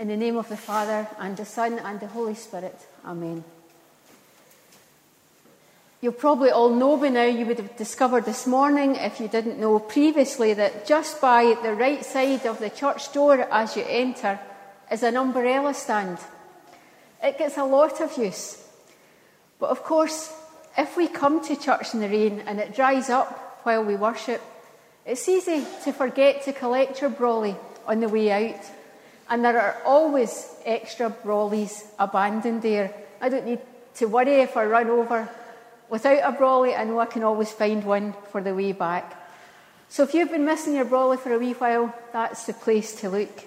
In the name of the Father, and the Son, and the Holy Spirit. Amen. You'll probably all know by now, you would have discovered this morning, if you didn't know previously, that just by the right side of the church door as you enter is an umbrella stand. It gets a lot of use. But of course, if we come to church in the rain and it dries up while we worship, it's easy to forget to collect your brolly on the way out. And there are always extra brollies abandoned there. I don't need to worry if I run over without a brolly. I know I can always find one for the way back. So if you've been missing your brolly for a wee while, that's the place to look.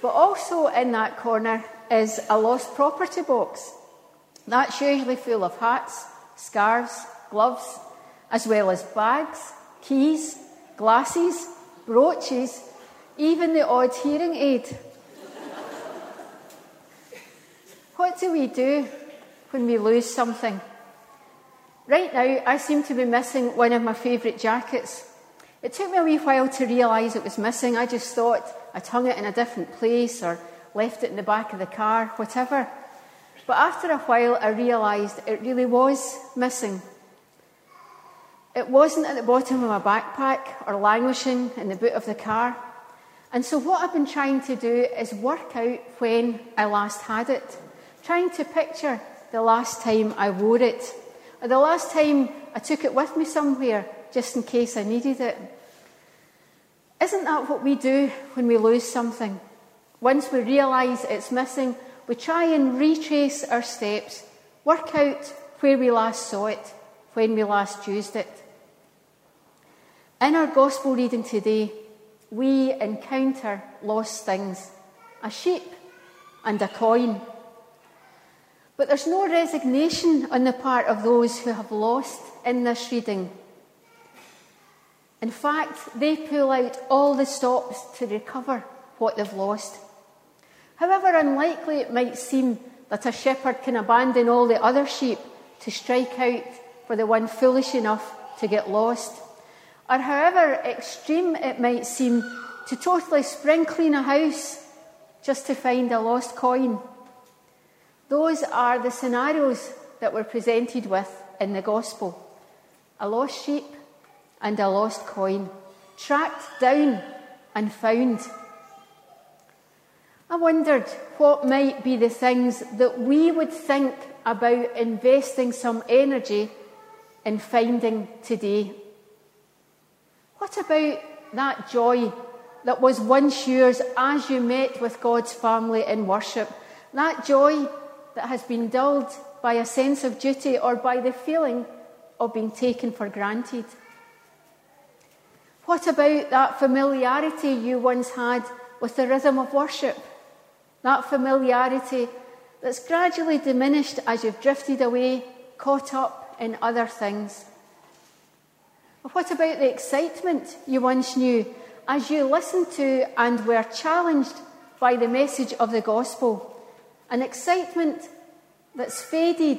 But also in that corner is a lost property box. That's usually full of hats, scarves, gloves, as well as bags, keys, glasses, brooches, even the odd hearing aid. what do we do when we lose something? Right now, I seem to be missing one of my favourite jackets. It took me a wee while to realise it was missing. I just thought I'd hung it in a different place or left it in the back of the car, whatever. But after a while, I realised it really was missing. It wasn't at the bottom of my backpack or languishing in the boot of the car. And so, what I've been trying to do is work out when I last had it, trying to picture the last time I wore it, or the last time I took it with me somewhere just in case I needed it. Isn't that what we do when we lose something? Once we realise it's missing, we try and retrace our steps, work out where we last saw it, when we last used it. In our gospel reading today, we encounter lost things a sheep and a coin. But there's no resignation on the part of those who have lost in this reading. In fact, they pull out all the stops to recover what they've lost. However unlikely it might seem that a shepherd can abandon all the other sheep to strike out for the one foolish enough to get lost, or however extreme it might seem to totally spring clean a house just to find a lost coin. Those are the scenarios that we're presented with in the gospel a lost sheep and a lost coin, tracked down and found. I wondered what might be the things that we would think about investing some energy in finding today. What about that joy that was once yours as you met with God's family in worship? That joy that has been dulled by a sense of duty or by the feeling of being taken for granted? What about that familiarity you once had with the rhythm of worship? That familiarity that's gradually diminished as you've drifted away, caught up in other things. What about the excitement you once knew as you listened to and were challenged by the message of the gospel? An excitement that's faded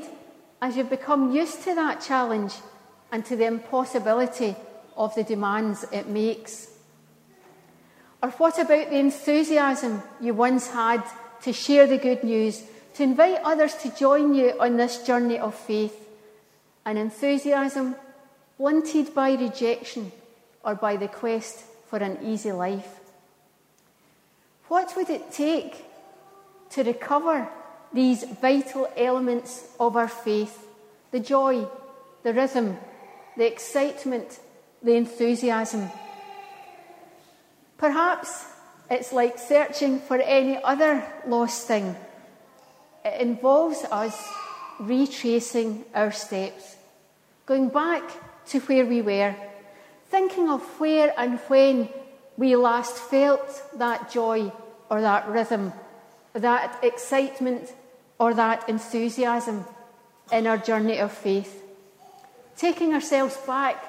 as you've become used to that challenge and to the impossibility of the demands it makes. Or what about the enthusiasm you once had to share the good news, to invite others to join you on this journey of faith? An enthusiasm blunted by rejection or by the quest for an easy life. What would it take to recover these vital elements of our faith the joy, the rhythm, the excitement, the enthusiasm? Perhaps it's like searching for any other lost thing. It involves us retracing our steps, going back to where we were, thinking of where and when we last felt that joy or that rhythm, that excitement or that enthusiasm in our journey of faith. Taking ourselves back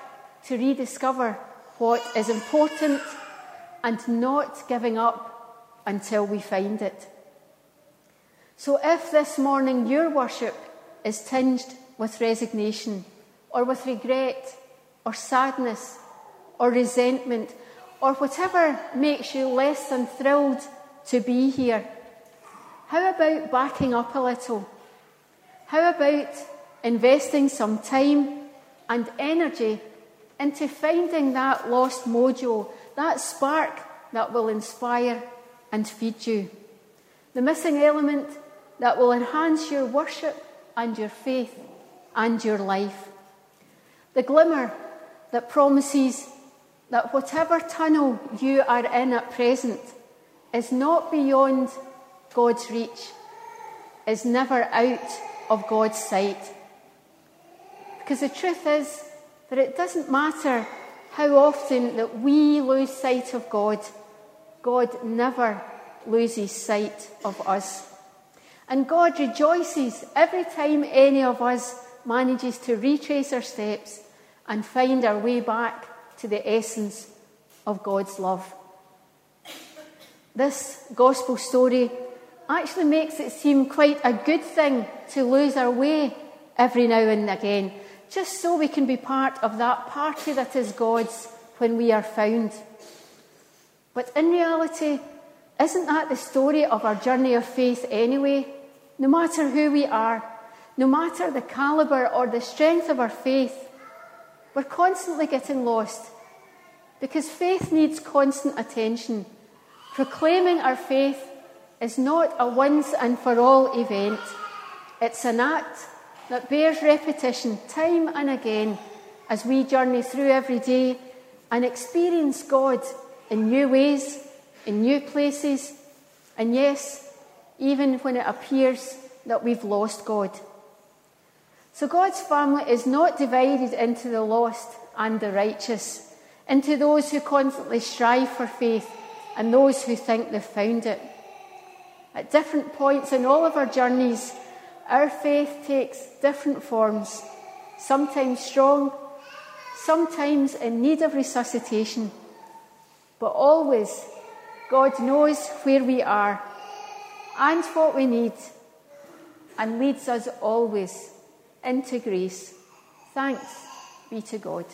to rediscover what is important and not giving up until we find it. So, if this morning your worship is tinged with resignation, or with regret, or sadness, or resentment, or whatever makes you less than thrilled to be here. How about backing up a little? How about investing some time and energy into finding that lost mojo, that spark that will inspire and feed you? The missing element that will enhance your worship and your faith and your life. The glimmer that promises that whatever tunnel you are in at present is not beyond God's reach, is never out of God's sight. Because the truth is that it doesn't matter how often that we lose sight of God, God never loses sight of us. And God rejoices every time any of us manages to retrace our steps and find our way back to the essence of God's love. This gospel story actually makes it seem quite a good thing to lose our way every now and again, just so we can be part of that party that is God's when we are found. But in reality, isn't that the story of our journey of faith anyway? No matter who we are, no matter the calibre or the strength of our faith, we're constantly getting lost because faith needs constant attention. Proclaiming our faith is not a once and for all event, it's an act that bears repetition time and again as we journey through every day and experience God in new ways, in new places, and yes, even when it appears that we've lost God. So God's family is not divided into the lost and the righteous, into those who constantly strive for faith and those who think they've found it. At different points in all of our journeys, our faith takes different forms, sometimes strong, sometimes in need of resuscitation, but always God knows where we are and what we need and leads us always into grace. Thanks be to God.